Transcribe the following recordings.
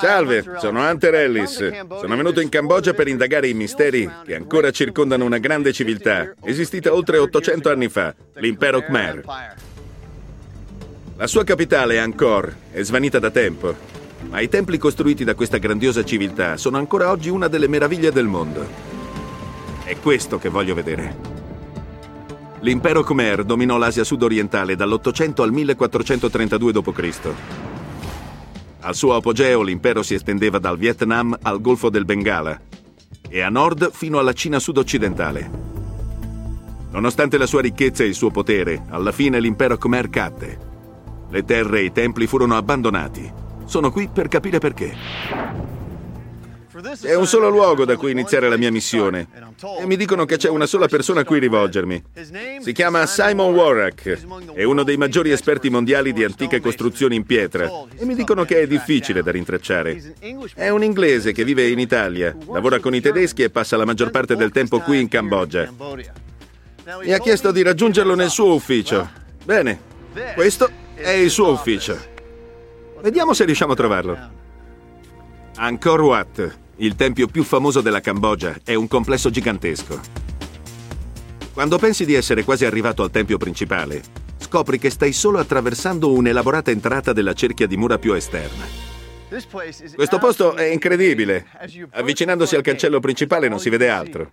Salve, sono Hunter Ellis. Sono venuto in Cambogia per indagare i misteri che ancora circondano una grande civiltà, esistita oltre 800 anni fa, l'impero Khmer. La sua capitale, Angkor, è svanita da tempo, ma i templi costruiti da questa grandiosa civiltà sono ancora oggi una delle meraviglie del mondo. È questo che voglio vedere. L'impero Khmer dominò l'Asia sud-orientale dall'800 al 1432 d.C. Al suo apogeo l'impero si estendeva dal Vietnam al Golfo del Bengala e a nord fino alla Cina sud-occidentale. Nonostante la sua ricchezza e il suo potere, alla fine l'impero Khmer cadde. Le terre e i templi furono abbandonati. Sono qui per capire perché. È un solo luogo da cui iniziare la mia missione. E mi dicono che c'è una sola persona a cui rivolgermi. Si chiama Simon Warrack. È uno dei maggiori esperti mondiali di antiche costruzioni in pietra. E mi dicono che è difficile da rintracciare. È un inglese che vive in Italia, lavora con i tedeschi e passa la maggior parte del tempo qui in Cambogia. Mi ha chiesto di raggiungerlo nel suo ufficio. Bene, questo è il suo ufficio. Vediamo se riusciamo a trovarlo. Angkor Wat, il tempio più famoso della Cambogia è un complesso gigantesco. Quando pensi di essere quasi arrivato al tempio principale, scopri che stai solo attraversando un'elaborata entrata della cerchia di mura più esterna. Questo posto è incredibile. Avvicinandosi al cancello principale non si vede altro.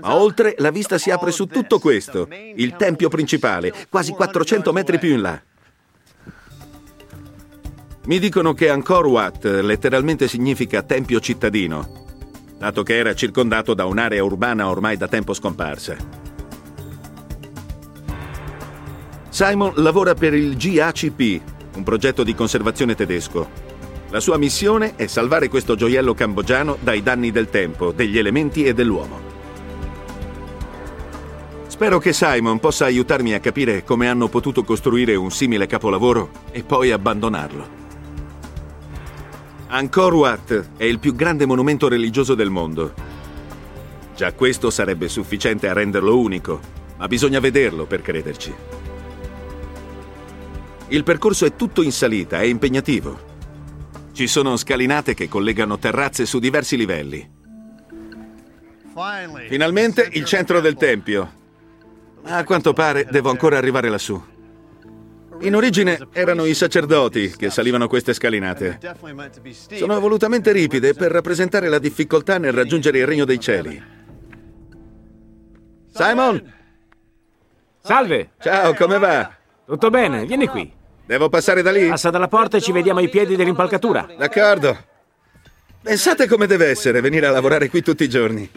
Ma oltre la vista si apre su tutto questo, il tempio principale, quasi 400 metri più in là. Mi dicono che Angkor Wat letteralmente significa tempio cittadino, dato che era circondato da un'area urbana ormai da tempo scomparsa. Simon lavora per il GACP, un progetto di conservazione tedesco. La sua missione è salvare questo gioiello cambogiano dai danni del tempo, degli elementi e dell'uomo. Spero che Simon possa aiutarmi a capire come hanno potuto costruire un simile capolavoro e poi abbandonarlo. Angkor Wat è il più grande monumento religioso del mondo. Già questo sarebbe sufficiente a renderlo unico, ma bisogna vederlo per crederci. Il percorso è tutto in salita, è impegnativo. Ci sono scalinate che collegano terrazze su diversi livelli. Finalmente il centro del tempio. Ma a quanto pare devo ancora arrivare lassù. In origine erano i sacerdoti che salivano queste scalinate. Sono volutamente ripide per rappresentare la difficoltà nel raggiungere il regno dei cieli. Simon! Salve! Ciao, come va? Tutto bene, vieni qui. Devo passare da lì? Passa dalla porta e ci vediamo ai piedi dell'impalcatura. D'accordo. Pensate come deve essere venire a lavorare qui tutti i giorni.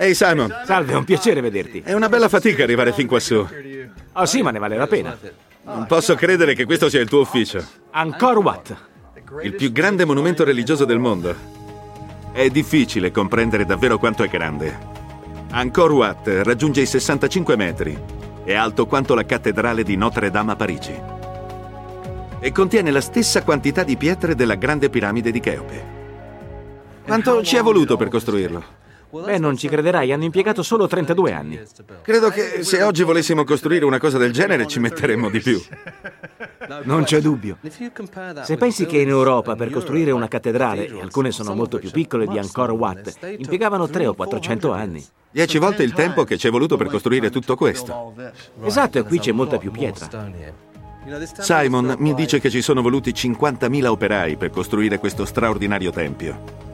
Ehi Simon, Salve, è un piacere vederti. è una bella fatica arrivare fin quassù. Oh sì, ma ne vale la pena. Non posso credere che questo sia il tuo ufficio. Angkor Wat. Il più grande monumento religioso del mondo. È difficile comprendere davvero quanto è grande. Angkor Wat raggiunge i 65 metri. È alto quanto la cattedrale di Notre Dame a Parigi. E contiene la stessa quantità di pietre della grande piramide di Cheope. Quanto ci è voluto per costruirlo? Beh, non ci crederai, hanno impiegato solo 32 anni. Credo che se oggi volessimo costruire una cosa del genere ci metteremmo di più. Non c'è dubbio. Se pensi che in Europa per costruire una cattedrale, e alcune sono molto più piccole di Angkor Wat, impiegavano 3 o 400 anni. Dieci volte il tempo che ci è voluto per costruire tutto questo. Esatto, e qui c'è molta più pietra. Simon mi dice che ci sono voluti 50.000 operai per costruire questo straordinario tempio.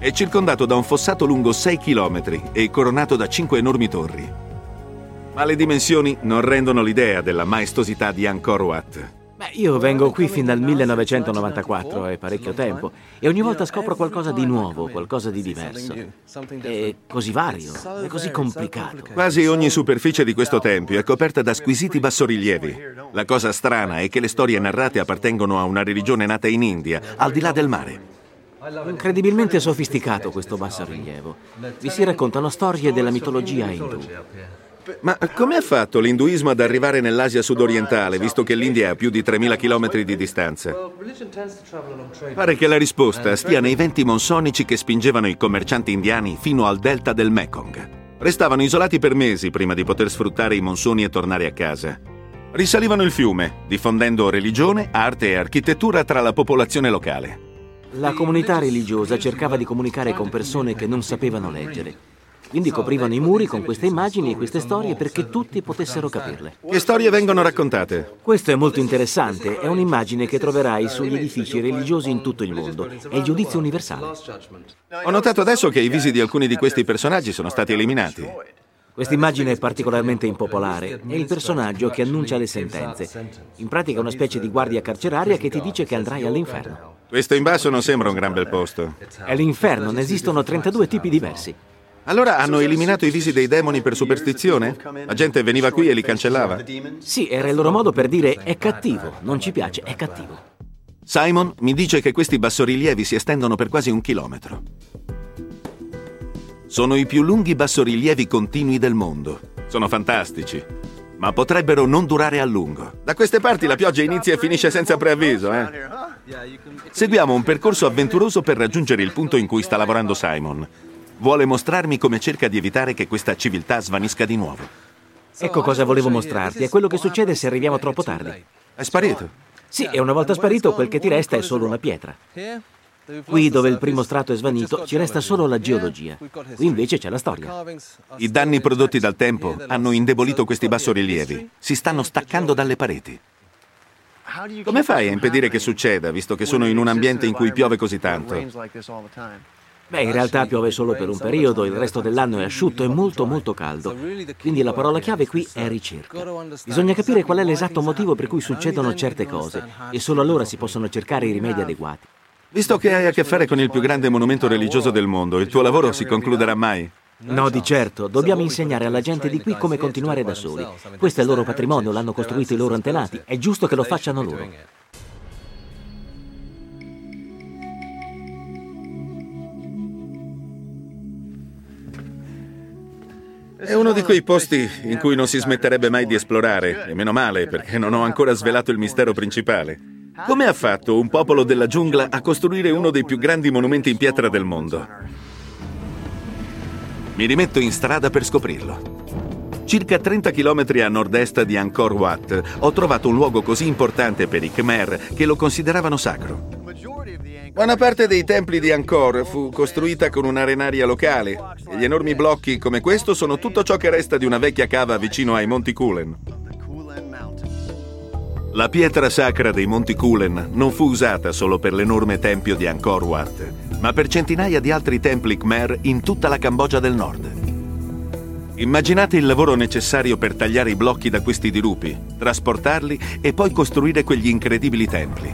È circondato da un fossato lungo 6 km e coronato da 5 enormi torri. Ma le dimensioni non rendono l'idea della maestosità di Angkor Wat. Beh, io vengo qui fin dal 1994, è parecchio tempo, e ogni volta scopro qualcosa di nuovo, qualcosa di diverso. È così vario, è così complicato. Quasi ogni superficie di questo tempio è coperta da squisiti bassorilievi. La cosa strana è che le storie narrate appartengono a una religione nata in India, al di là del mare. Incredibilmente sofisticato questo bassorilievo. Vi si raccontano storie della mitologia indù. Ma come ha fatto l'induismo ad arrivare nell'Asia sudorientale, visto che l'India ha più di 3.000 km di distanza? Pare che la risposta stia nei venti monsonici che spingevano i commercianti indiani fino al delta del Mekong. Restavano isolati per mesi prima di poter sfruttare i monsoni e tornare a casa. Risalivano il fiume, diffondendo religione, arte e architettura tra la popolazione locale. La comunità religiosa cercava di comunicare con persone che non sapevano leggere. Quindi coprivano i muri con queste immagini e queste storie perché tutti potessero capirle. Che storie vengono raccontate? Questo è molto interessante. È un'immagine che troverai sugli edifici religiosi in tutto il mondo. È il giudizio universale. Ho notato adesso che i visi di alcuni di questi personaggi sono stati eliminati. Questa immagine è particolarmente impopolare. È il personaggio che annuncia le sentenze. In pratica una specie di guardia carceraria che ti dice che andrai all'inferno. Questo in basso non sembra un gran bel posto. È l'inferno, ne esistono 32 tipi diversi. Allora hanno eliminato i visi dei demoni per superstizione? La gente veniva qui e li cancellava? Sì, era il loro modo per dire è cattivo, non ci piace, è cattivo. Simon mi dice che questi bassorilievi si estendono per quasi un chilometro. Sono i più lunghi bassorilievi continui del mondo. Sono fantastici, ma potrebbero non durare a lungo. Da queste parti la pioggia inizia e finisce senza preavviso, eh? Seguiamo un percorso avventuroso per raggiungere il punto in cui sta lavorando Simon. Vuole mostrarmi come cerca di evitare che questa civiltà svanisca di nuovo. Ecco cosa volevo mostrarti, è quello che succede se arriviamo troppo tardi. È sparito? Sì, e una volta sparito quel che ti resta è solo una pietra. Qui dove il primo strato è svanito ci resta solo la geologia. Qui invece c'è la storia. I danni prodotti dal tempo hanno indebolito questi bassorilievi. Si stanno staccando dalle pareti. Come fai a impedire che succeda, visto che sono in un ambiente in cui piove così tanto? Beh, in realtà piove solo per un periodo, il resto dell'anno è asciutto e molto molto caldo. Quindi la parola chiave qui è ricerca. Bisogna capire qual è l'esatto motivo per cui succedono certe cose e solo allora si possono cercare i rimedi adeguati. Visto che hai a che fare con il più grande monumento religioso del mondo, il tuo lavoro si concluderà mai? No, di certo. Dobbiamo insegnare alla gente di qui come continuare da soli. Questo è il loro patrimonio, l'hanno costruito i loro antenati. È giusto che lo facciano loro. È uno di quei posti in cui non si smetterebbe mai di esplorare, e meno male, perché non ho ancora svelato il mistero principale. Come ha fatto un popolo della giungla a costruire uno dei più grandi monumenti in pietra del mondo? Mi rimetto in strada per scoprirlo. Circa 30 km a nord-est di Angkor Wat ho trovato un luogo così importante per i Khmer che lo consideravano sacro. Buona parte dei templi di Angkor fu costruita con un'arenaria locale e gli enormi blocchi come questo sono tutto ciò che resta di una vecchia cava vicino ai Monti Kulen. La pietra sacra dei Monti Kulen non fu usata solo per l'enorme tempio di Angkor Wat, ma per centinaia di altri templi Khmer in tutta la Cambogia del Nord. Immaginate il lavoro necessario per tagliare i blocchi da questi dirupi, trasportarli e poi costruire quegli incredibili templi.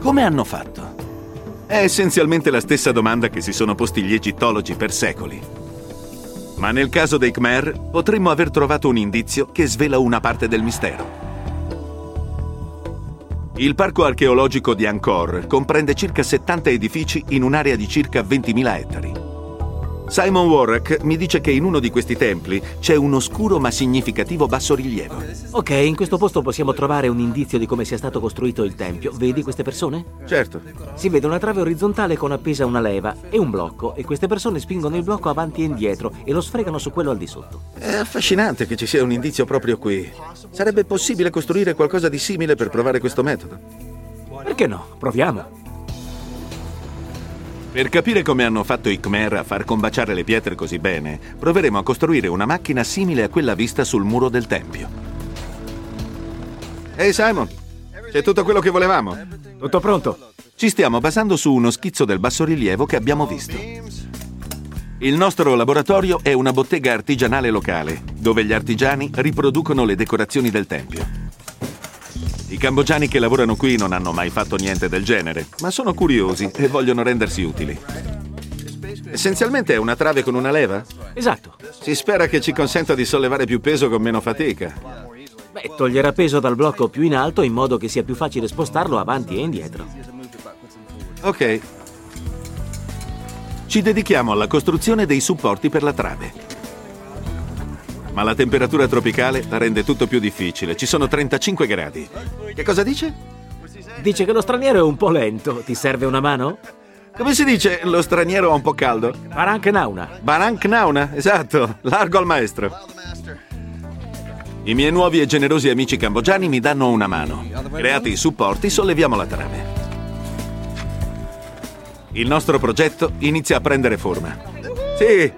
Come hanno fatto? È essenzialmente la stessa domanda che si sono posti gli egittologi per secoli. Ma nel caso dei Khmer potremmo aver trovato un indizio che svela una parte del mistero. Il parco archeologico di Angkor comprende circa 70 edifici in un'area di circa 20.000 ettari. Simon Warrack mi dice che in uno di questi templi c'è un oscuro ma significativo bassorilievo. Ok, in questo posto possiamo trovare un indizio di come sia stato costruito il tempio. Vedi queste persone? Certo. Si vede una trave orizzontale con appesa una leva e un blocco e queste persone spingono il blocco avanti e indietro e lo sfregano su quello al di sotto. È affascinante che ci sia un indizio proprio qui. Sarebbe possibile costruire qualcosa di simile per provare questo metodo? Perché no? Proviamo. Per capire come hanno fatto i Khmer a far combaciare le pietre così bene, proveremo a costruire una macchina simile a quella vista sul muro del tempio. Ehi hey Simon, c'è tutto quello che volevamo? Tutto pronto. Ci stiamo basando su uno schizzo del bassorilievo che abbiamo visto. Il nostro laboratorio è una bottega artigianale locale, dove gli artigiani riproducono le decorazioni del tempio. I cambogiani che lavorano qui non hanno mai fatto niente del genere, ma sono curiosi e vogliono rendersi utili. Essenzialmente è una trave con una leva? Esatto. Si spera che ci consenta di sollevare più peso con meno fatica. Beh, toglierà peso dal blocco più in alto in modo che sia più facile spostarlo avanti e indietro. Ok. Ci dedichiamo alla costruzione dei supporti per la trave ma la temperatura tropicale la rende tutto più difficile. Ci sono 35 gradi. Che cosa dice? Dice che lo straniero è un po' lento. Ti serve una mano? Come si dice lo straniero ha un po' caldo? Barank Nauna. Barank Nauna, esatto. Largo al maestro. I miei nuovi e generosi amici cambogiani mi danno una mano. Creati i supporti, solleviamo la trame. Il nostro progetto inizia a prendere forma. Sì!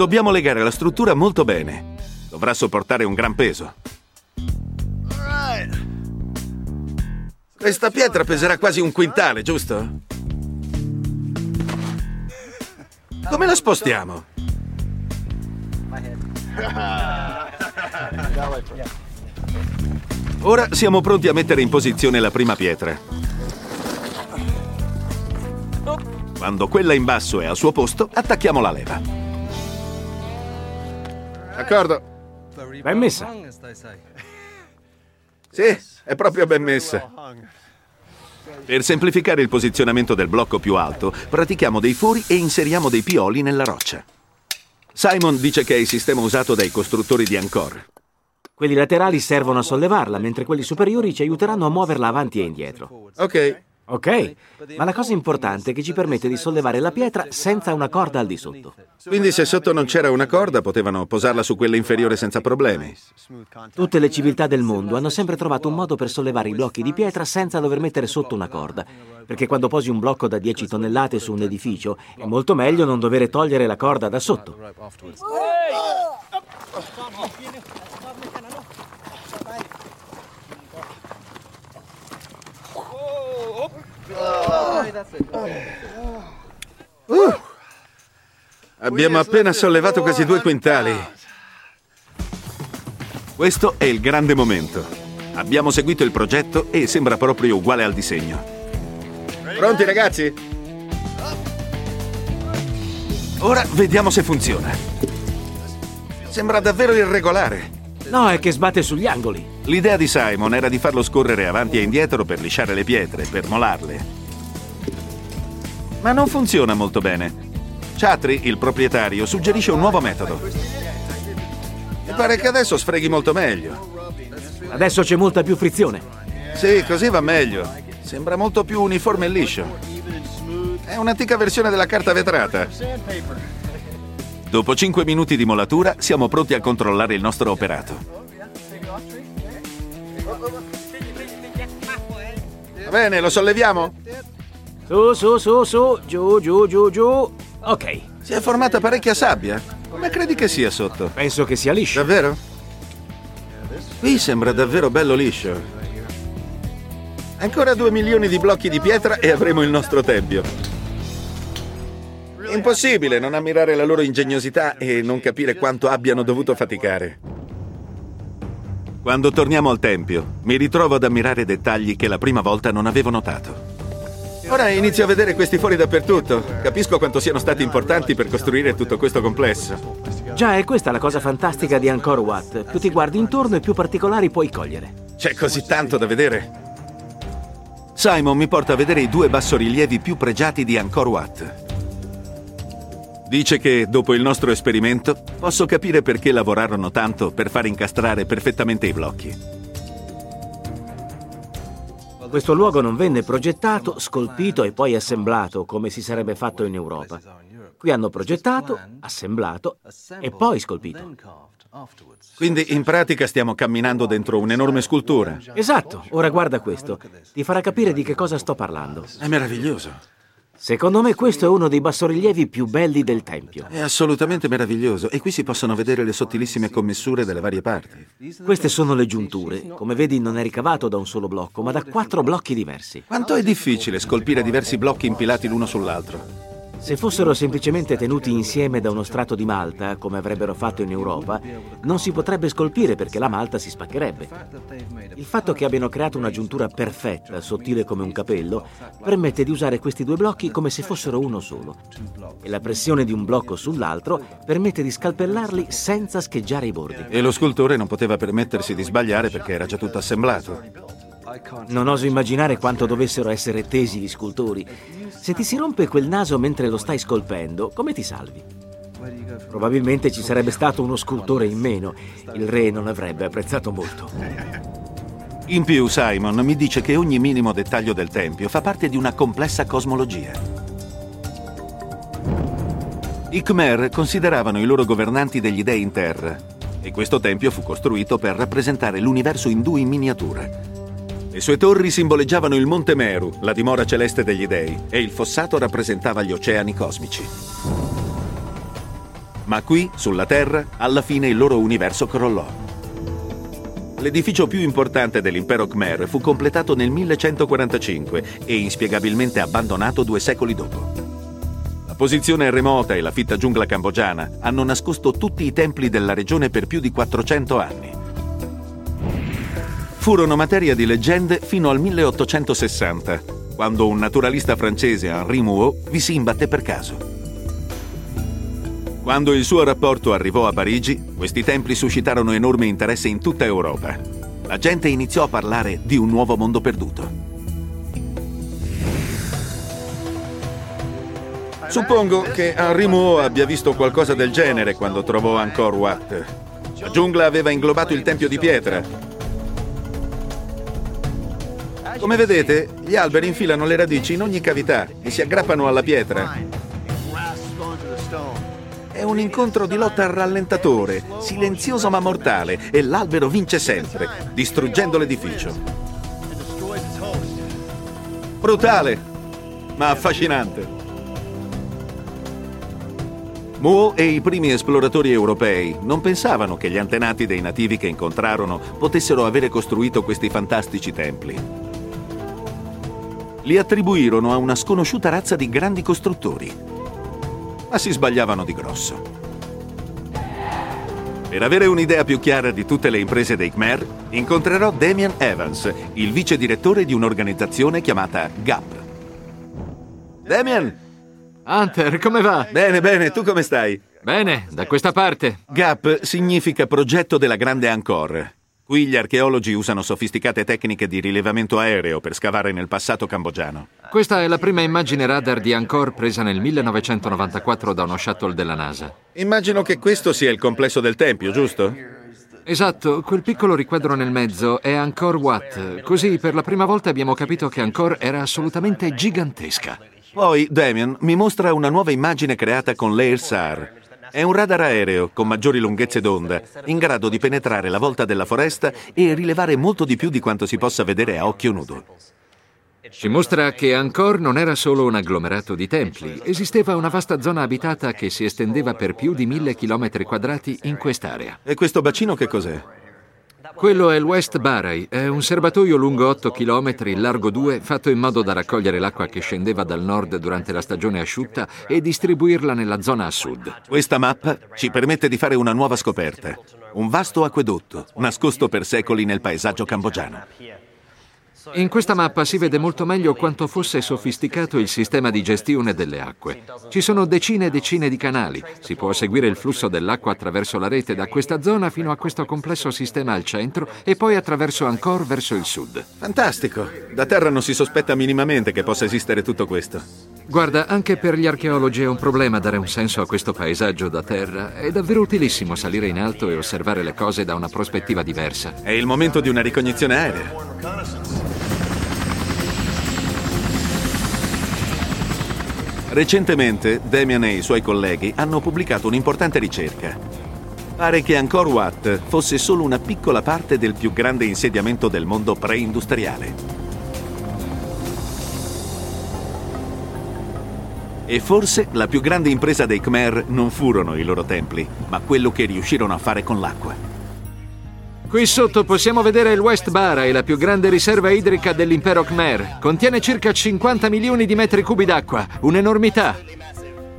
Dobbiamo legare la struttura molto bene. Dovrà sopportare un gran peso. Questa pietra peserà quasi un quintale, giusto? Come la spostiamo? Ora siamo pronti a mettere in posizione la prima pietra. Quando quella in basso è al suo posto, attacchiamo la leva. D'accordo. Ben messa. Sì, è proprio ben messa. Per semplificare il posizionamento del blocco più alto, pratichiamo dei fori e inseriamo dei pioli nella roccia. Simon dice che è il sistema usato dai costruttori di Angkor. Quelli laterali servono a sollevarla, mentre quelli superiori ci aiuteranno a muoverla avanti e indietro. Ok. Ok, ma la cosa importante è che ci permette di sollevare la pietra senza una corda al di sotto. Quindi se sotto non c'era una corda, potevano posarla su quella inferiore senza problemi. Tutte le civiltà del mondo hanno sempre trovato un modo per sollevare i blocchi di pietra senza dover mettere sotto una corda. Perché quando posi un blocco da 10 tonnellate su un edificio, è molto meglio non dover togliere la corda da sotto. Uh, abbiamo appena sollevato quasi due quintali. Questo è il grande momento. Abbiamo seguito il progetto e sembra proprio uguale al disegno. Pronti ragazzi? Ora vediamo se funziona. Sembra davvero irregolare. No, è che sbatte sugli angoli. L'idea di Simon era di farlo scorrere avanti e indietro per lisciare le pietre, per molarle. Ma non funziona molto bene. Chatri, il proprietario, suggerisce un nuovo metodo. E pare che adesso sfreghi molto meglio. Adesso c'è molta più frizione. Sì, così va meglio. Sembra molto più uniforme e liscio. È un'antica versione della carta vetrata. Dopo 5 minuti di molatura siamo pronti a controllare il nostro operato. Bene, lo solleviamo? Su, su, su, su, giù, giù, giù, giù. Ok. Si è formata parecchia sabbia. Come credi che sia sotto? Penso che sia liscio. Davvero? Qui sembra davvero bello liscio. Ancora due milioni di blocchi di pietra e avremo il nostro tempio. Impossibile non ammirare la loro ingegnosità e non capire quanto abbiano dovuto faticare. Quando torniamo al tempio, mi ritrovo ad ammirare dettagli che la prima volta non avevo notato. Ora inizio a vedere questi fori dappertutto. Capisco quanto siano stati importanti per costruire tutto questo complesso. Già, è questa la cosa fantastica di Angkor Wat. Più ti guardi intorno e più particolari puoi cogliere. C'è così tanto da vedere. Simon mi porta a vedere i due bassorilievi più pregiati di Angkor Wat. Dice che, dopo il nostro esperimento, posso capire perché lavorarono tanto per far incastrare perfettamente i blocchi. Questo luogo non venne progettato, scolpito e poi assemblato come si sarebbe fatto in Europa. Qui hanno progettato, assemblato e poi scolpito. Quindi in pratica stiamo camminando dentro un'enorme scultura. Esatto, ora guarda questo. Ti farà capire di che cosa sto parlando. È meraviglioso. Secondo me questo è uno dei bassorilievi più belli del Tempio. È assolutamente meraviglioso e qui si possono vedere le sottilissime commessure delle varie parti. Queste sono le giunture. Come vedi non è ricavato da un solo blocco, ma da quattro blocchi diversi. Quanto è difficile scolpire diversi blocchi impilati l'uno sull'altro? Se fossero semplicemente tenuti insieme da uno strato di malta, come avrebbero fatto in Europa, non si potrebbe scolpire perché la malta si spaccherebbe. Il fatto che abbiano creato una giuntura perfetta, sottile come un capello, permette di usare questi due blocchi come se fossero uno solo. E la pressione di un blocco sull'altro permette di scalpellarli senza scheggiare i bordi. E lo scultore non poteva permettersi di sbagliare perché era già tutto assemblato. Non oso immaginare quanto dovessero essere tesi gli scultori. Se ti si rompe quel naso mentre lo stai scolpendo, come ti salvi? Probabilmente ci sarebbe stato uno scultore in meno. Il re non avrebbe apprezzato molto. In più, Simon mi dice che ogni minimo dettaglio del tempio fa parte di una complessa cosmologia. I Khmer consideravano i loro governanti degli dei in terra e questo tempio fu costruito per rappresentare l'universo indù in miniatura. Le sue torri simboleggiavano il Monte Meru, la dimora celeste degli dei, e il fossato rappresentava gli oceani cosmici. Ma qui, sulla Terra, alla fine il loro universo crollò. L'edificio più importante dell'impero Khmer fu completato nel 1145 e inspiegabilmente abbandonato due secoli dopo. La posizione remota e la fitta giungla cambogiana hanno nascosto tutti i templi della regione per più di 400 anni. Furono materia di leggende fino al 1860, quando un naturalista francese, Henri Mouot, vi si imbatté per caso. Quando il suo rapporto arrivò a Parigi, questi templi suscitarono enorme interesse in tutta Europa. La gente iniziò a parlare di un nuovo mondo perduto. Suppongo che Henri Mouot abbia visto qualcosa del genere quando trovò Angkor Wat. La giungla aveva inglobato il tempio di pietra. Come vedete, gli alberi infilano le radici in ogni cavità e si aggrappano alla pietra. È un incontro di lotta al rallentatore, silenzioso ma mortale, e l'albero vince sempre, distruggendo l'edificio. Brutale, ma affascinante. Mo e i primi esploratori europei non pensavano che gli antenati dei nativi che incontrarono potessero avere costruito questi fantastici templi. Li attribuirono a una sconosciuta razza di grandi costruttori, ma si sbagliavano di grosso. Per avere un'idea più chiara di tutte le imprese dei Khmer, incontrerò Damian Evans, il vice direttore di un'organizzazione chiamata GAP. Damian, Hunter, come va? Bene, bene, tu come stai? Bene, da questa parte. GAP significa Progetto della Grande Angkor. Qui gli archeologi usano sofisticate tecniche di rilevamento aereo per scavare nel passato cambogiano. Questa è la prima immagine radar di Angkor presa nel 1994 da uno shuttle della NASA. Immagino che questo sia il complesso del tempio, giusto? Esatto, quel piccolo riquadro nel mezzo è Angkor Wat. Così per la prima volta abbiamo capito che Angkor era assolutamente gigantesca. Poi Damien mi mostra una nuova immagine creata con l'AIR-SAR. È un radar aereo con maggiori lunghezze d'onda, in grado di penetrare la volta della foresta e rilevare molto di più di quanto si possa vedere a occhio nudo. Ci mostra che Angkor non era solo un agglomerato di templi, esisteva una vasta zona abitata che si estendeva per più di mille chilometri quadrati in quest'area. E questo bacino che cos'è? Quello è il West Baray, è un serbatoio lungo 8 km, largo 2, fatto in modo da raccogliere l'acqua che scendeva dal nord durante la stagione asciutta e distribuirla nella zona a sud. Questa mappa ci permette di fare una nuova scoperta. Un vasto acquedotto, nascosto per secoli nel paesaggio cambogiano. In questa mappa si vede molto meglio quanto fosse sofisticato il sistema di gestione delle acque. Ci sono decine e decine di canali. Si può seguire il flusso dell'acqua attraverso la rete da questa zona fino a questo complesso sistema al centro e poi attraverso Angkor verso il sud. Fantastico! Da terra non si sospetta minimamente che possa esistere tutto questo. Guarda, anche per gli archeologi è un problema dare un senso a questo paesaggio da terra. È davvero utilissimo salire in alto e osservare le cose da una prospettiva diversa. È il momento di una ricognizione aerea. Recentemente Damian e i suoi colleghi hanno pubblicato un'importante ricerca. Pare che Angkor Wat fosse solo una piccola parte del più grande insediamento del mondo preindustriale. E forse la più grande impresa dei Khmer non furono i loro templi, ma quello che riuscirono a fare con l'acqua. Qui sotto possiamo vedere il West Baray, la più grande riserva idrica dell'impero Khmer. Contiene circa 50 milioni di metri cubi d'acqua, un'enormità.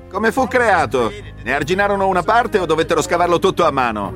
Come fu creato? Ne arginarono una parte o dovettero scavarlo tutto a mano?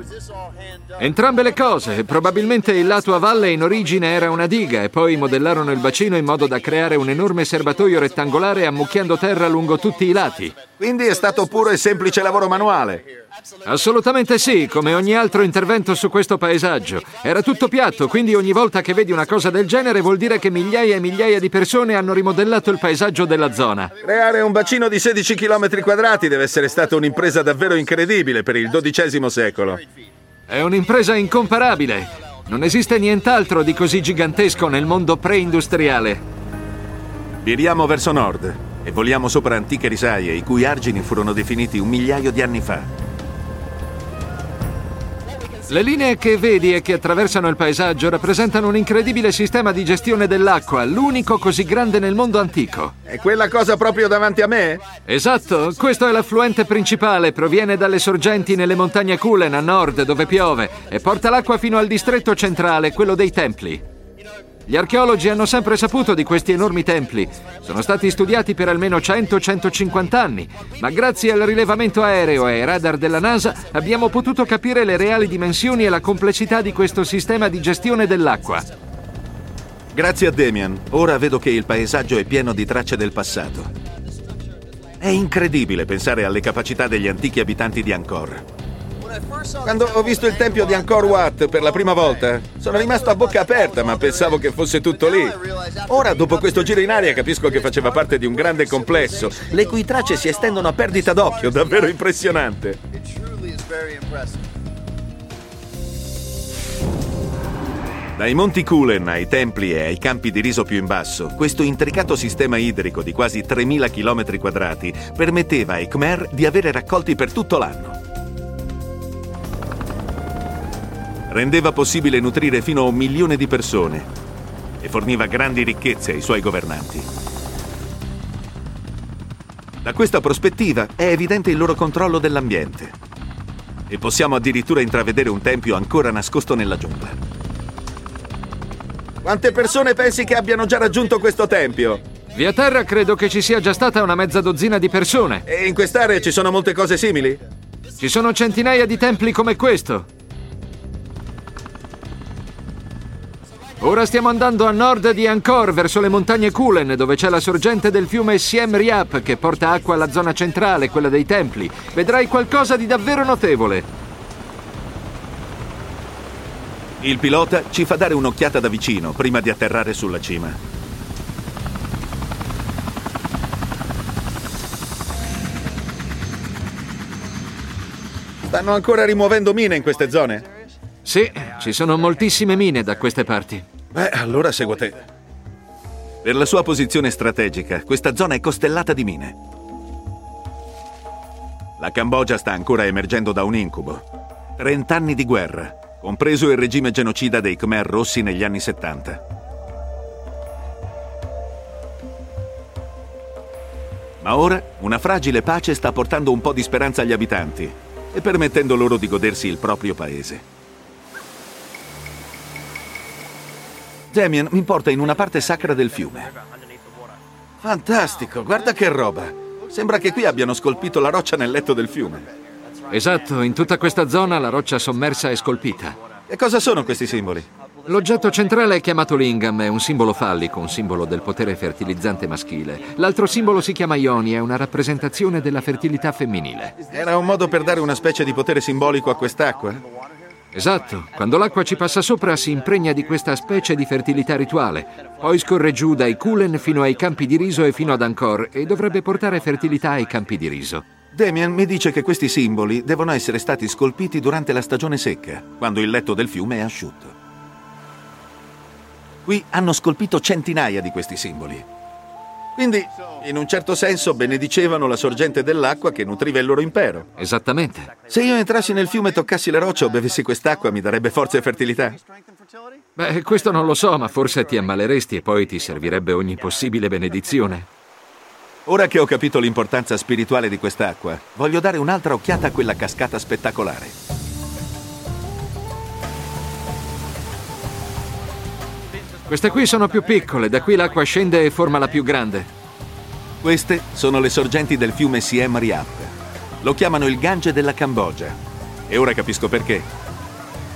Entrambe le cose. Probabilmente il lato a valle in origine era una diga e poi modellarono il bacino in modo da creare un enorme serbatoio rettangolare ammucchiando terra lungo tutti i lati. Quindi è stato puro e semplice lavoro manuale. Assolutamente sì, come ogni altro intervento su questo paesaggio. Era tutto piatto, quindi ogni volta che vedi una cosa del genere vuol dire che migliaia e migliaia di persone hanno rimodellato il paesaggio della zona. Creare un bacino di 16 km quadrati deve essere stata un'impresa davvero incredibile per il XII secolo. È un'impresa incomparabile. Non esiste nient'altro di così gigantesco nel mondo preindustriale. Viriamo verso nord e voliamo sopra antiche risaie i cui argini furono definiti un migliaio di anni fa. Le linee che vedi e che attraversano il paesaggio rappresentano un incredibile sistema di gestione dell'acqua, l'unico così grande nel mondo antico. È quella cosa proprio davanti a me? Esatto, questo è l'affluente principale, proviene dalle sorgenti nelle montagne Kulen a nord dove piove e porta l'acqua fino al distretto centrale, quello dei templi. Gli archeologi hanno sempre saputo di questi enormi templi. Sono stati studiati per almeno 100-150 anni, ma grazie al rilevamento aereo e ai radar della NASA abbiamo potuto capire le reali dimensioni e la complessità di questo sistema di gestione dell'acqua. Grazie a Damian, ora vedo che il paesaggio è pieno di tracce del passato. È incredibile pensare alle capacità degli antichi abitanti di Angkor. Quando ho visto il tempio di Angkor Wat per la prima volta, sono rimasto a bocca aperta, ma pensavo che fosse tutto lì. Ora, dopo questo giro in aria, capisco che faceva parte di un grande complesso, le cui tracce si estendono a perdita d'occhio, davvero impressionante. Dai monti Kulen ai templi e ai campi di riso più in basso, questo intricato sistema idrico di quasi 3.000 km quadrati permetteva ai Khmer di avere raccolti per tutto l'anno. Rendeva possibile nutrire fino a un milione di persone e forniva grandi ricchezze ai suoi governanti. Da questa prospettiva è evidente il loro controllo dell'ambiente e possiamo addirittura intravedere un tempio ancora nascosto nella giungla. Quante persone pensi che abbiano già raggiunto questo tempio? Via terra credo che ci sia già stata una mezza dozzina di persone. E in quest'area ci sono molte cose simili? Ci sono centinaia di templi come questo. Ora stiamo andando a nord di Angkor, verso le montagne Kulen, dove c'è la sorgente del fiume Siem Riap che porta acqua alla zona centrale, quella dei templi. Vedrai qualcosa di davvero notevole. Il pilota ci fa dare un'occhiata da vicino prima di atterrare sulla cima. Stanno ancora rimuovendo mine in queste zone? Sì, ci sono moltissime mine da queste parti. Beh, allora seguo te. Per la sua posizione strategica, questa zona è costellata di mine. La Cambogia sta ancora emergendo da un incubo. Trent'anni di guerra, compreso il regime genocida dei Khmer Rossi negli anni 70. Ma ora una fragile pace sta portando un po' di speranza agli abitanti e permettendo loro di godersi il proprio paese. Damien mi porta in una parte sacra del fiume. Fantastico, guarda che roba! Sembra che qui abbiano scolpito la roccia nel letto del fiume. Esatto, in tutta questa zona la roccia sommersa è scolpita. E cosa sono questi simboli? L'oggetto centrale è chiamato lingam, è un simbolo fallico, un simbolo del potere fertilizzante maschile. L'altro simbolo si chiama Ioni, è una rappresentazione della fertilità femminile. Era un modo per dare una specie di potere simbolico a quest'acqua? Esatto, quando l'acqua ci passa sopra si impregna di questa specie di fertilità rituale, poi scorre giù dai Kulen fino ai campi di riso e fino ad Angkor e dovrebbe portare fertilità ai campi di riso. Damian mi dice che questi simboli devono essere stati scolpiti durante la stagione secca, quando il letto del fiume è asciutto. Qui hanno scolpito centinaia di questi simboli. Quindi, in un certo senso, benedicevano la sorgente dell'acqua che nutriva il loro impero. Esattamente. Se io entrassi nel fiume, toccassi le rocce o bevessi quest'acqua, mi darebbe forza e fertilità? Beh, questo non lo so, ma forse ti ammaleresti e poi ti servirebbe ogni possibile benedizione. Ora che ho capito l'importanza spirituale di quest'acqua, voglio dare un'altra occhiata a quella cascata spettacolare. Queste qui sono più piccole, da qui l'acqua scende e forma la più grande. Queste sono le sorgenti del fiume Siem Riap. Lo chiamano il Gange della Cambogia. E ora capisco perché.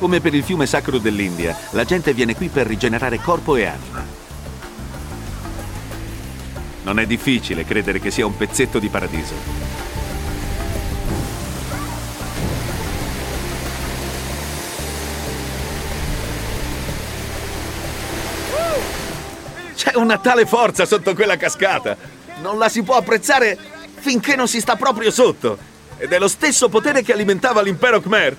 Come per il fiume sacro dell'India, la gente viene qui per rigenerare corpo e anima. Non è difficile credere che sia un pezzetto di paradiso. C'è una tale forza sotto quella cascata. Non la si può apprezzare finché non si sta proprio sotto. Ed è lo stesso potere che alimentava l'impero Khmer.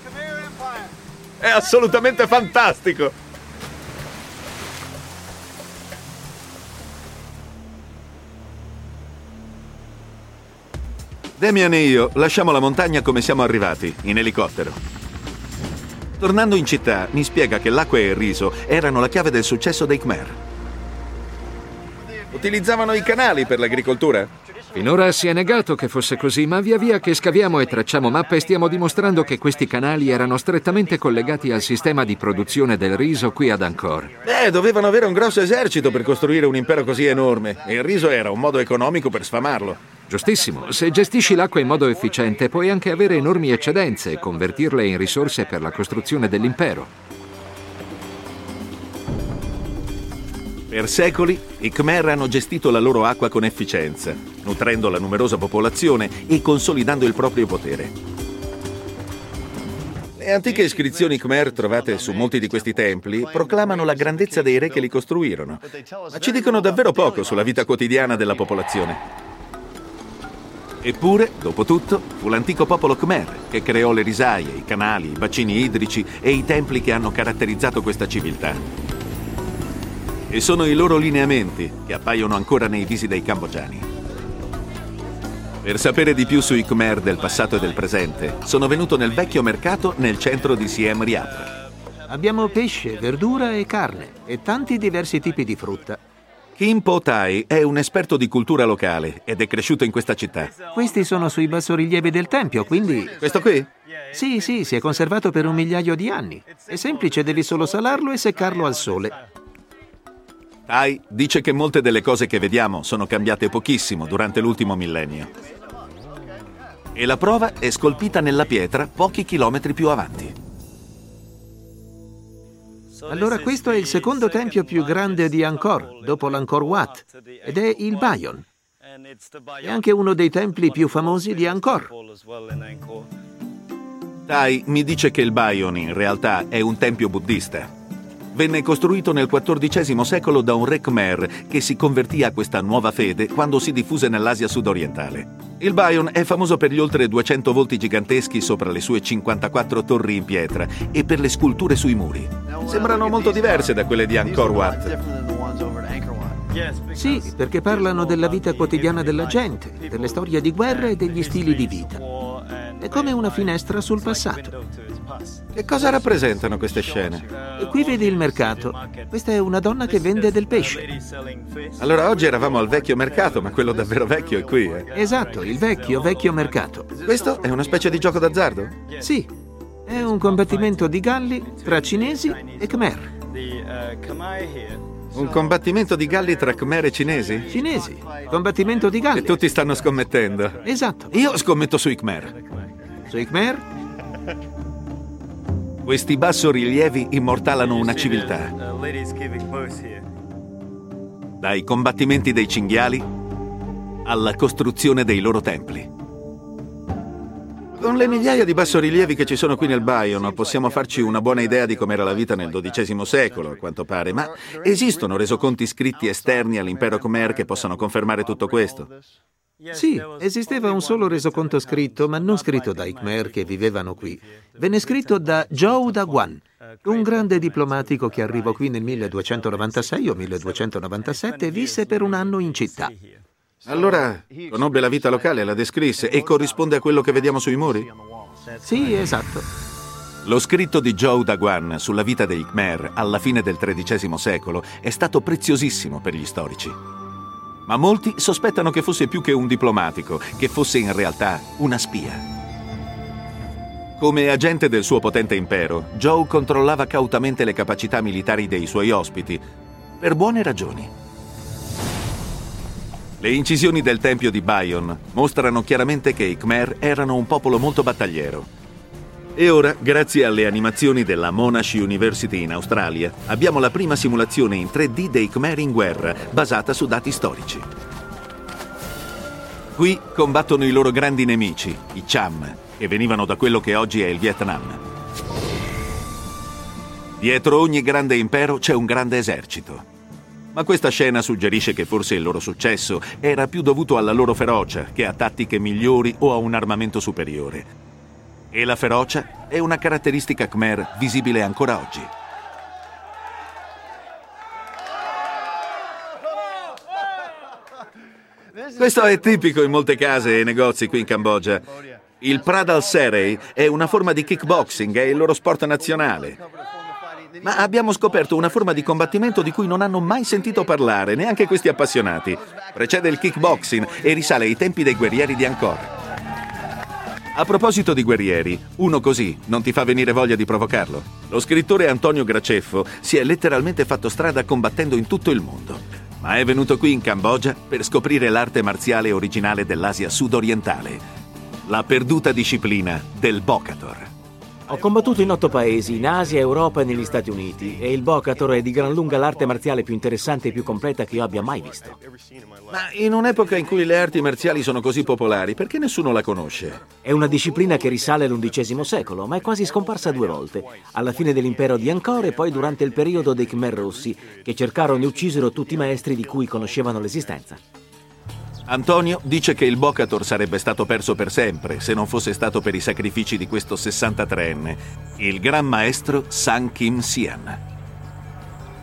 È assolutamente fantastico. Damian e io lasciamo la montagna come siamo arrivati, in elicottero. Tornando in città, mi spiega che l'acqua e il riso erano la chiave del successo dei Khmer. Utilizzavano i canali per l'agricoltura? Finora si è negato che fosse così, ma via via che scaviamo e tracciamo mappe stiamo dimostrando che questi canali erano strettamente collegati al sistema di produzione del riso qui ad Angkor. Beh, dovevano avere un grosso esercito per costruire un impero così enorme e il riso era un modo economico per sfamarlo. Giustissimo, se gestisci l'acqua in modo efficiente puoi anche avere enormi eccedenze e convertirle in risorse per la costruzione dell'impero. Per secoli i Khmer hanno gestito la loro acqua con efficienza, nutrendo la numerosa popolazione e consolidando il proprio potere. Le antiche iscrizioni Khmer trovate su molti di questi templi proclamano la grandezza dei re che li costruirono, ma ci dicono davvero poco sulla vita quotidiana della popolazione. Eppure, dopo tutto, fu l'antico popolo Khmer che creò le risaie, i canali, i bacini idrici e i templi che hanno caratterizzato questa civiltà. E sono i loro lineamenti che appaiono ancora nei visi dei cambogiani. Per sapere di più sui Khmer del passato e del presente, sono venuto nel vecchio mercato nel centro di Siem Reap. Abbiamo pesce, verdura e carne e tanti diversi tipi di frutta. Kim Po Tai è un esperto di cultura locale ed è cresciuto in questa città. Questi sono sui bassorilievi del tempio, quindi... Questo qui? Sì, sì, si è conservato per un migliaio di anni. È semplice, devi solo salarlo e seccarlo al sole. Tai dice che molte delle cose che vediamo sono cambiate pochissimo durante l'ultimo millennio. E la prova è scolpita nella pietra pochi chilometri più avanti. Allora questo è il secondo tempio più grande di Angkor, dopo l'Angkor Wat, ed è il Bayon. È anche uno dei templi più famosi di Angkor. Tai mi dice che il Bayon in realtà è un tempio buddista Venne costruito nel XIV secolo da un re Khmer che si convertì a questa nuova fede quando si diffuse nell'Asia sudorientale. Il Bayon è famoso per gli oltre 200 volti giganteschi sopra le sue 54 torri in pietra e per le sculture sui muri. Sembrano molto diverse da quelle di Angkor Wat. Sì, perché parlano della vita quotidiana della gente, delle storie di guerra e degli stili di vita. È come una finestra sul passato. Che cosa rappresentano queste scene? Qui vedi il mercato. Questa è una donna che vende del pesce. Allora oggi eravamo al vecchio mercato, ma quello davvero vecchio è qui, eh? Esatto, il vecchio, vecchio mercato. Questo è una specie di gioco d'azzardo? Sì, è un combattimento di galli tra cinesi e Khmer. Un combattimento di galli tra Khmer e cinesi? Cinesi, combattimento di galli. E tutti stanno scommettendo. Esatto. Io scommetto sui Khmer. Sui Khmer? Questi bassorilievi immortalano una civiltà. Dai combattimenti dei cinghiali alla costruzione dei loro templi. Con le migliaia di bassorilievi che ci sono qui nel Bayon possiamo farci una buona idea di com'era la vita nel XII secolo, a quanto pare, ma esistono resoconti scritti esterni all'impero Khmer che possano confermare tutto questo? Sì, esisteva un solo resoconto scritto, ma non scritto dai Khmer che vivevano qui. Venne scritto da Zhou Daguan, un grande diplomatico che arrivò qui nel 1296 o 1297 e visse per un anno in città. Allora conobbe la vita locale, la descrisse e corrisponde a quello che vediamo sui muri? Sì, esatto. Lo scritto di Zhou Daguan sulla vita dei Khmer alla fine del XIII secolo è stato preziosissimo per gli storici ma molti sospettano che fosse più che un diplomatico, che fosse in realtà una spia. Come agente del suo potente impero, Joe controllava cautamente le capacità militari dei suoi ospiti, per buone ragioni. Le incisioni del tempio di Bayon mostrano chiaramente che i Khmer erano un popolo molto battagliero e ora, grazie alle animazioni della Monash University in Australia, abbiamo la prima simulazione in 3D dei Khmer in guerra, basata su dati storici. Qui combattono i loro grandi nemici, i Cham, che venivano da quello che oggi è il Vietnam. Dietro ogni grande impero c'è un grande esercito. Ma questa scena suggerisce che forse il loro successo era più dovuto alla loro ferocia che a tattiche migliori o a un armamento superiore. E la ferocia è una caratteristica Khmer visibile ancora oggi. Questo è tipico in molte case e negozi qui in Cambogia. Il Pradal Serey è una forma di kickboxing, è il loro sport nazionale. Ma abbiamo scoperto una forma di combattimento di cui non hanno mai sentito parlare, neanche questi appassionati. Precede il kickboxing e risale ai tempi dei guerrieri di Angkor. A proposito di guerrieri, uno così non ti fa venire voglia di provocarlo? Lo scrittore Antonio Graceffo si è letteralmente fatto strada combattendo in tutto il mondo, ma è venuto qui in Cambogia per scoprire l'arte marziale originale dell'Asia sudorientale, la perduta disciplina del Bokator. Ho combattuto in otto paesi, in Asia, Europa e negli Stati Uniti, e il Bocator è di gran lunga l'arte marziale più interessante e più completa che io abbia mai visto. Ma in un'epoca in cui le arti marziali sono così popolari, perché nessuno la conosce? È una disciplina che risale all'undicesimo secolo, ma è quasi scomparsa due volte, alla fine dell'impero di Angkor e poi durante il periodo dei Khmer Rossi, che cercarono e uccisero tutti i maestri di cui conoscevano l'esistenza. Antonio dice che il Bocator sarebbe stato perso per sempre se non fosse stato per i sacrifici di questo 63enne, il gran maestro San Kim Sian.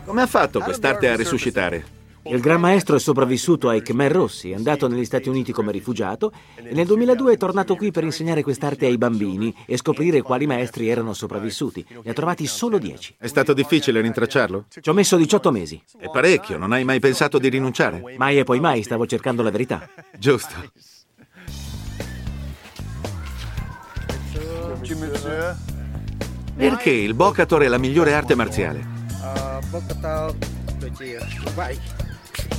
Come ha fatto quest'arte a risuscitare? Il Gran Maestro è sopravvissuto ai Khmer Rossi, è andato negli Stati Uniti come rifugiato e nel 2002 è tornato qui per insegnare quest'arte ai bambini e scoprire quali maestri erano sopravvissuti. Ne ha trovati solo 10. È stato difficile rintracciarlo? Ci ho messo 18 mesi. È parecchio, non hai mai pensato di rinunciare? Mai e poi mai, stavo cercando la verità. Giusto. Perché il Bocator è la migliore arte marziale? Uh,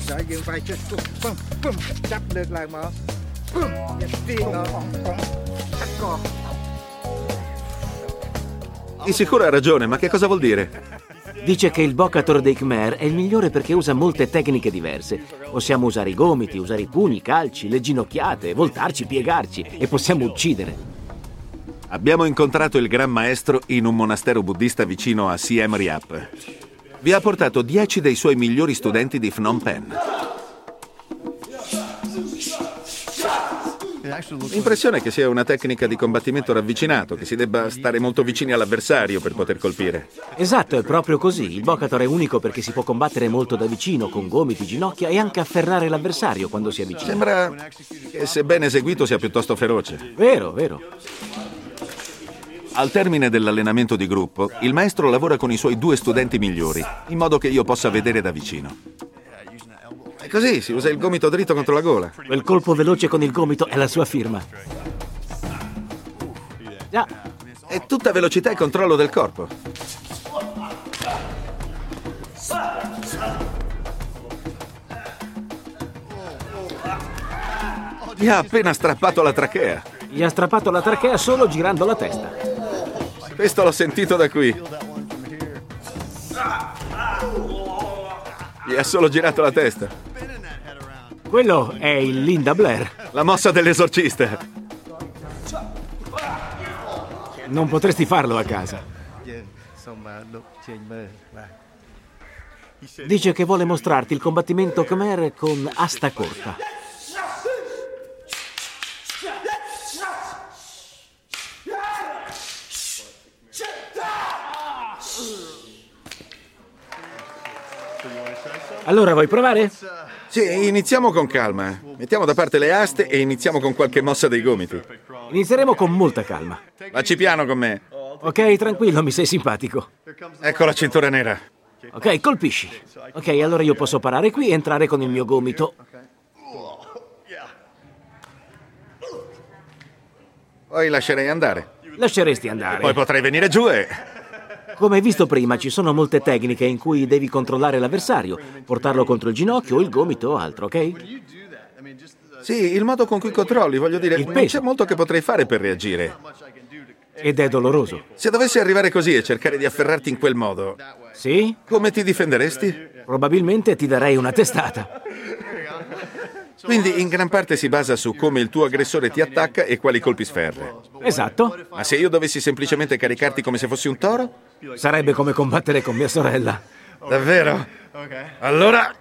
ចឲ្យយើងវាយចុះពឹមពឹមពឹមចាប់លើកឡើងមកពឹមយកទីមកតាក់ក Di sicuro ha ragione, ma che cosa vuol dire? Dice che il Bocator dei Khmer è il migliore perché usa molte tecniche diverse. Possiamo usare i gomiti, usare i pugni, i calci, le ginocchiate, voltarci, piegarci e possiamo uccidere. Abbiamo incontrato il Gran Maestro in un monastero buddista vicino a Siem Reap vi ha portato 10 dei suoi migliori studenti di Phnom Penh. L'impressione è che sia una tecnica di combattimento ravvicinato, che si debba stare molto vicini all'avversario per poter colpire. Esatto, è proprio così. Il Bocator è unico perché si può combattere molto da vicino, con gomiti, ginocchia e anche afferrare l'avversario quando si avvicina. Sembra che se ben eseguito sia piuttosto feroce. Vero, vero. Al termine dell'allenamento di gruppo, il maestro lavora con i suoi due studenti migliori, in modo che io possa vedere da vicino. E così si usa il gomito dritto contro la gola. Quel colpo veloce con il gomito è la sua firma. Già. È tutta velocità e controllo del corpo. Mi ha appena strappato la trachea. Gli ha strappato la trachea solo girando la testa. Questo l'ho sentito da qui. Gli ha solo girato la testa. Quello è il Linda Blair. La mossa dell'esorcista. Non potresti farlo a casa. Dice che vuole mostrarti il combattimento Khmer con asta corta. Allora, vuoi provare? Sì, iniziamo con calma. Mettiamo da parte le aste e iniziamo con qualche mossa dei gomiti. Inizieremo con molta calma. Vacci piano con me. Ok, tranquillo, mi sei simpatico. Ecco la cintura nera. Ok, colpisci. Ok, allora io posso parare qui e entrare con il mio gomito. Poi lascerei andare. Lasceresti andare. Poi potrei venire giù e... Come hai visto prima, ci sono molte tecniche in cui devi controllare l'avversario, portarlo contro il ginocchio il gomito o altro, ok? Sì, il modo con cui controlli, voglio dire, c'è molto che potrei fare per reagire. Ed è doloroso. Se dovessi arrivare così e cercare di afferrarti in quel modo... Sì? Come ti difenderesti? Probabilmente ti darei una testata. Quindi in gran parte si basa su come il tuo aggressore ti attacca e quali colpi sferra. Esatto. Ma se io dovessi semplicemente caricarti come se fossi un toro? Sarebbe come combattere con mia sorella. Davvero? Allora...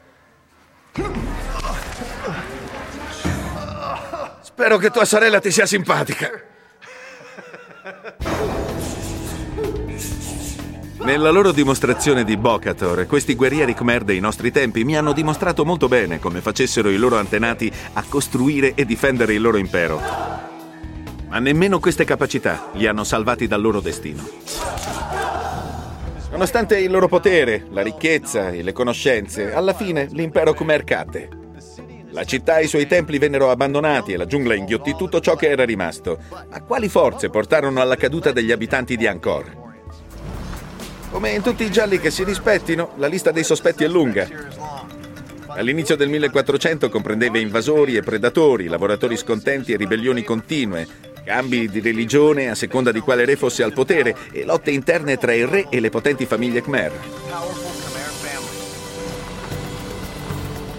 Spero che tua sorella ti sia simpatica. Nella loro dimostrazione di Bocator, questi guerrieri Khmer dei nostri tempi mi hanno dimostrato molto bene come facessero i loro antenati a costruire e difendere il loro impero. Ma nemmeno queste capacità li hanno salvati dal loro destino. Nonostante il loro potere, la ricchezza e le conoscenze, alla fine l'impero Khmer cadde. La città e i suoi templi vennero abbandonati e la giungla inghiottì tutto ciò che era rimasto. Ma quali forze portarono alla caduta degli abitanti di Angkor? Come in tutti i gialli che si rispettino, la lista dei sospetti è lunga. All'inizio del 1400 comprendeva invasori e predatori, lavoratori scontenti e ribellioni continue, cambi di religione a seconda di quale re fosse al potere e lotte interne tra il re e le potenti famiglie Khmer.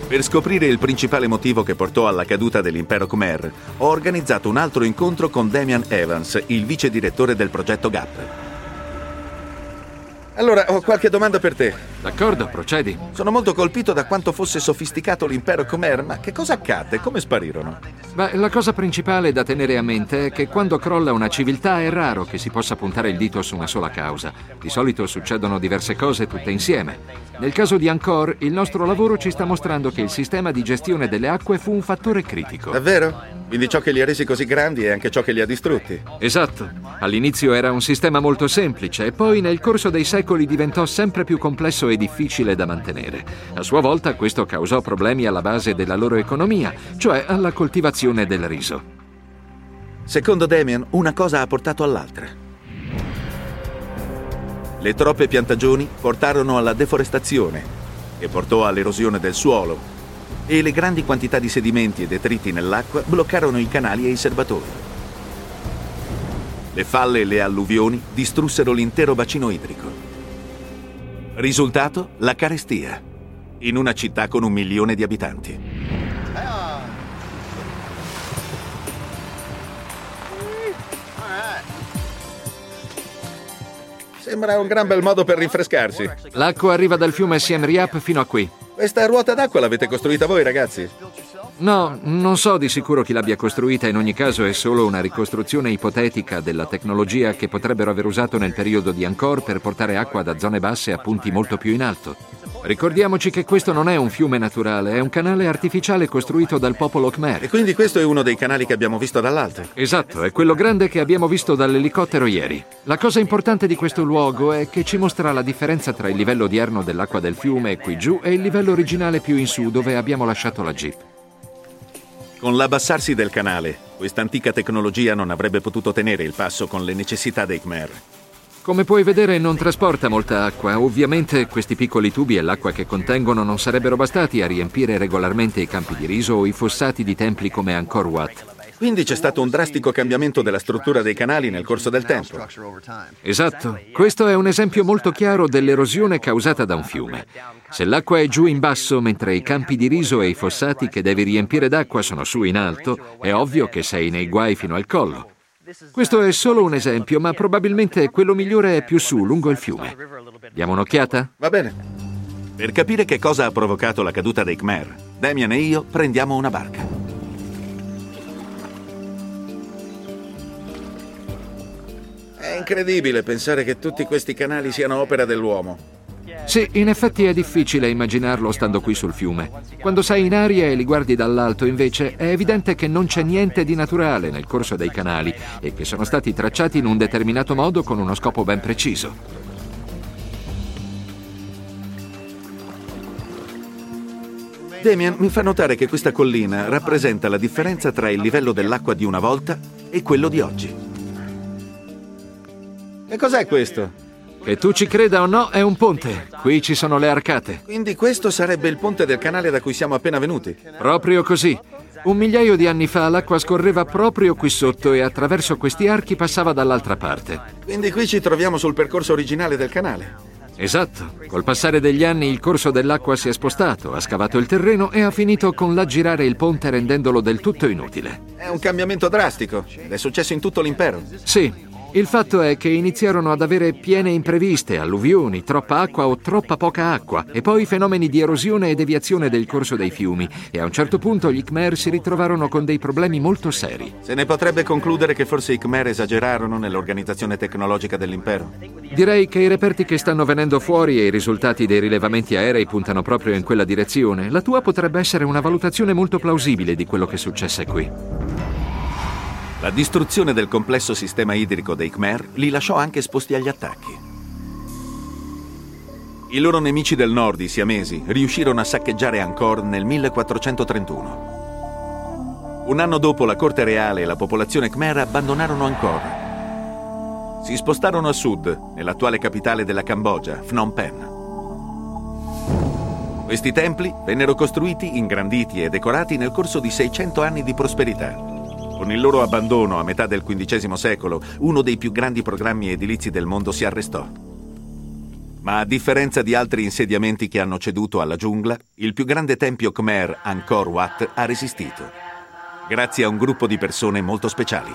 Per scoprire il principale motivo che portò alla caduta dell'impero Khmer, ho organizzato un altro incontro con Damian Evans, il vice direttore del progetto GAP. Allora, ho qualche domanda per te. D'accordo, procedi. Sono molto colpito da quanto fosse sofisticato l'impero Khmer, ma che cosa accadde? Come sparirono? Beh, la cosa principale da tenere a mente è che quando crolla una civiltà è raro che si possa puntare il dito su una sola causa. Di solito succedono diverse cose tutte insieme. Nel caso di Angkor, il nostro lavoro ci sta mostrando che il sistema di gestione delle acque fu un fattore critico. Davvero? Quindi ciò che li ha resi così grandi è anche ciò che li ha distrutti? Esatto. All'inizio era un sistema molto semplice e poi nel corso dei secoli diventò sempre più complesso e difficile da mantenere. A sua volta questo causò problemi alla base della loro economia, cioè alla coltivazione del riso. Secondo Damien, una cosa ha portato all'altra. Le troppe piantagioni portarono alla deforestazione, che portò all'erosione del suolo e le grandi quantità di sedimenti e detriti nell'acqua bloccarono i canali e i serbatoi. Le falle e le alluvioni distrussero l'intero bacino idrico. Risultato? La carestia, in una città con un milione di abitanti. Sembra un gran bel modo per rinfrescarsi. L'acqua arriva dal fiume Siem Reap fino a qui. Questa ruota d'acqua l'avete costruita voi, ragazzi? No, non so di sicuro chi l'abbia costruita, in ogni caso è solo una ricostruzione ipotetica della tecnologia che potrebbero aver usato nel periodo di Angkor per portare acqua da zone basse a punti molto più in alto. Ricordiamoci che questo non è un fiume naturale, è un canale artificiale costruito dal popolo Khmer. E quindi questo è uno dei canali che abbiamo visto dall'alto? Esatto, è quello grande che abbiamo visto dall'elicottero ieri. La cosa importante di questo luogo è che ci mostra la differenza tra il livello odierno dell'acqua del fiume qui giù e il livello originale più in su dove abbiamo lasciato la jeep. Con l'abbassarsi del canale, questa antica tecnologia non avrebbe potuto tenere il passo con le necessità dei Khmer. Come puoi vedere non trasporta molta acqua. Ovviamente questi piccoli tubi e l'acqua che contengono non sarebbero bastati a riempire regolarmente i campi di riso o i fossati di templi come Angkor Wat. Quindi c'è stato un drastico cambiamento della struttura dei canali nel corso del tempo. Esatto. Questo è un esempio molto chiaro dell'erosione causata da un fiume. Se l'acqua è giù in basso mentre i campi di riso e i fossati che devi riempire d'acqua sono su in alto, è ovvio che sei nei guai fino al collo. Questo è solo un esempio, ma probabilmente quello migliore è più su, lungo il fiume. Diamo un'occhiata? Va bene. Per capire che cosa ha provocato la caduta dei Khmer, Damian e io prendiamo una barca. È incredibile pensare che tutti questi canali siano opera dell'uomo. Sì, in effetti è difficile immaginarlo stando qui sul fiume. Quando sei in aria e li guardi dall'alto, invece, è evidente che non c'è niente di naturale nel corso dei canali e che sono stati tracciati in un determinato modo con uno scopo ben preciso. Damian mi fa notare che questa collina rappresenta la differenza tra il livello dell'acqua di una volta e quello di oggi. E cos'è questo? Che tu ci creda o no, è un ponte. Qui ci sono le arcate. Quindi questo sarebbe il ponte del canale da cui siamo appena venuti? Proprio così. Un migliaio di anni fa l'acqua scorreva proprio qui sotto e attraverso questi archi passava dall'altra parte. Quindi qui ci troviamo sul percorso originale del canale. Esatto. Col passare degli anni il corso dell'acqua si è spostato, ha scavato il terreno e ha finito con l'aggirare il ponte rendendolo del tutto inutile. È un cambiamento drastico è successo in tutto l'impero. Sì, il fatto è che iniziarono ad avere piene impreviste, alluvioni, troppa acqua o troppa poca acqua, e poi fenomeni di erosione e deviazione del corso dei fiumi, e a un certo punto gli Khmer si ritrovarono con dei problemi molto seri. Se ne potrebbe concludere che forse i Khmer esagerarono nell'organizzazione tecnologica dell'impero? Direi che i reperti che stanno venendo fuori e i risultati dei rilevamenti aerei puntano proprio in quella direzione. La tua potrebbe essere una valutazione molto plausibile di quello che successe qui. La distruzione del complesso sistema idrico dei Khmer li lasciò anche esposti agli attacchi. I loro nemici del nord, i siamesi, riuscirono a saccheggiare Angkor nel 1431. Un anno dopo la corte reale e la popolazione Khmer abbandonarono Angkor si spostarono a sud, nell'attuale capitale della Cambogia, Phnom Penh. Questi templi vennero costruiti, ingranditi e decorati nel corso di 600 anni di prosperità. Con il loro abbandono a metà del XV secolo, uno dei più grandi programmi edilizi del mondo si arrestò. Ma a differenza di altri insediamenti che hanno ceduto alla giungla, il più grande tempio Khmer Angkor Wat ha resistito, grazie a un gruppo di persone molto speciali.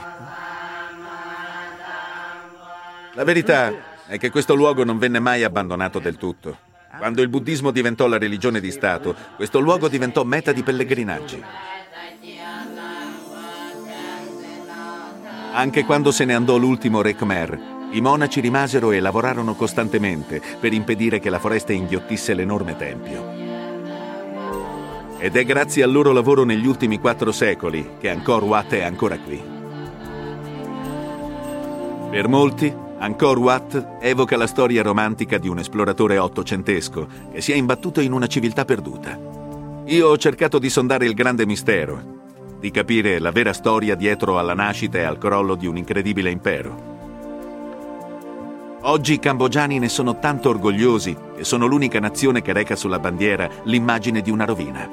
La verità è che questo luogo non venne mai abbandonato del tutto. Quando il buddismo diventò la religione di Stato, questo luogo diventò meta di pellegrinaggi. Anche quando se ne andò l'ultimo re Khmer, i monaci rimasero e lavorarono costantemente per impedire che la foresta inghiottisse l'enorme tempio. Ed è grazie al loro lavoro negli ultimi quattro secoli che Angkor Wat è ancora qui. Per molti, Angkor Wat evoca la storia romantica di un esploratore ottocentesco che si è imbattuto in una civiltà perduta. Io ho cercato di sondare il grande mistero, di capire la vera storia dietro alla nascita e al crollo di un incredibile impero. Oggi i cambogiani ne sono tanto orgogliosi che sono l'unica nazione che reca sulla bandiera l'immagine di una rovina.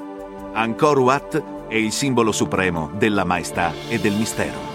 Angkor Wat è il simbolo supremo della maestà e del mistero.